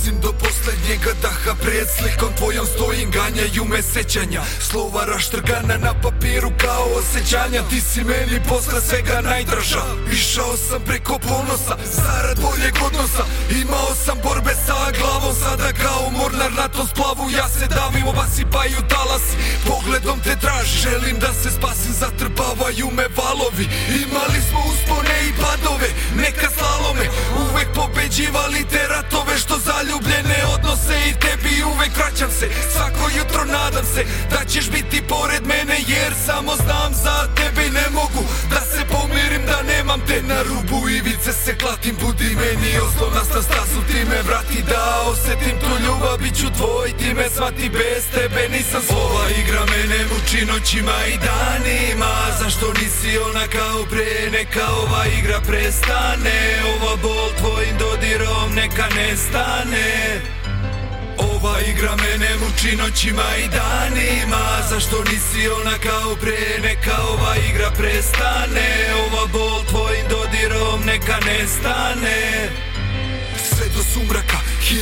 Nosim do poslednjega daha. Pred slikom tvojom stojim Ganjaju me sećanja. Slova raštrgana na papiru kao osjećanja. Ti si meni posle svega najdraža. Išao sam preko ponosa Zarad boljeg odnosa. Imao sam borbe sa glavom Sada kao mornar na tom splavu. Ja se davim, obasipaju talasi. Pogledom te traži Želim da se spasim, zatrpavaju me valovi. Imali smo uspone i padove Neka slalome. Uvek pobeđivali te ratove se Da ćeš biti pored mene Jer samo znam za tebe ne mogu. Da se pomirim da nemam te Na rubu ivice se klatim Budi meni oslovna sta stazu Ti me vrati da osetim tu ljubav Biću tvoj, ti me svati Bez tebe nisam svoj. Ova igra mene muči noćima i danima Zašto nisi ona kao pre Neka ova igra prestane. Ova bol tvojim dodirom Neka nestane ova igra mene muči noćima i danima. Zašto nisi ona kao pre? Neka ova igra prestane. Ova bol tvojim dodirom Neka nestane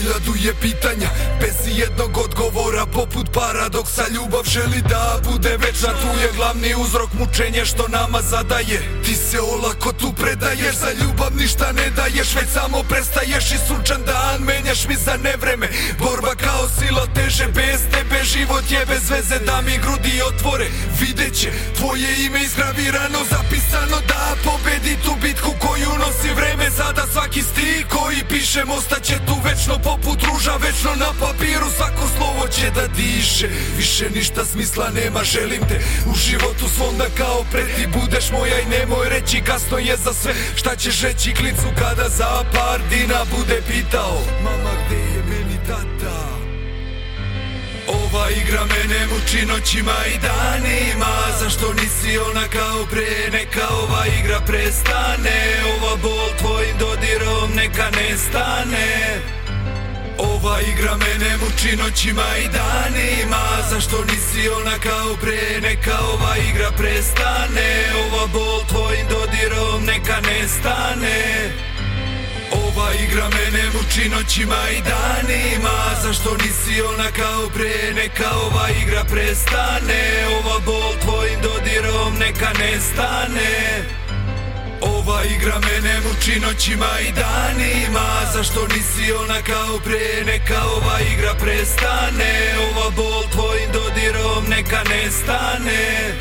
Hiljadu je pitanja Bez jednog odgovora poput paradoksa Ljubav želi da bude večna. Tu je glavni uzrok mučenje što nama zadaje Ti se olako tu predaješ Za ljubav ništa ne daješ Već samo prestaješ i sunčan dan Menjaš mi za nevreme. Borba kao sila teže Bez tebe život je bez veze Da mi grudi otvore. Videće tvoje ime izgravirano Zapisano da pobedi tu bitku koju nosi vreme. Sada svaki stih koji pišem Ostaće večno poput ruža Večno na papiru svako slovo će da diše. Više ništa smisla nema Želim te u životu svom da kao pre Ti budeš moja i nemoj reći Kasno je za sve. Šta ćeš reći klicu kada za par dina bude pitao Mama gde je meni tata? Ova igra mene muči noćima i danima. Zašto nisi ona kao pre? Neka ova igra prestane. Ova bol tvojim dodirom Neka nestane Ова игра мене мучи ноќима и данима. Зашто ниси она као пре, нека ова игра престане. Ова бол твој додиром нека не стане. Ова игра мене мучи ноќима и данима. Зашто ниси она као пре, нека ова игра престане. Ова бол твој додиром нека не стане. Ova igra mene muči noćima i danima. Zašto nisi ona kao pre? Neka ova igra prestane. Ova bol tvojim dodirom Neka nestane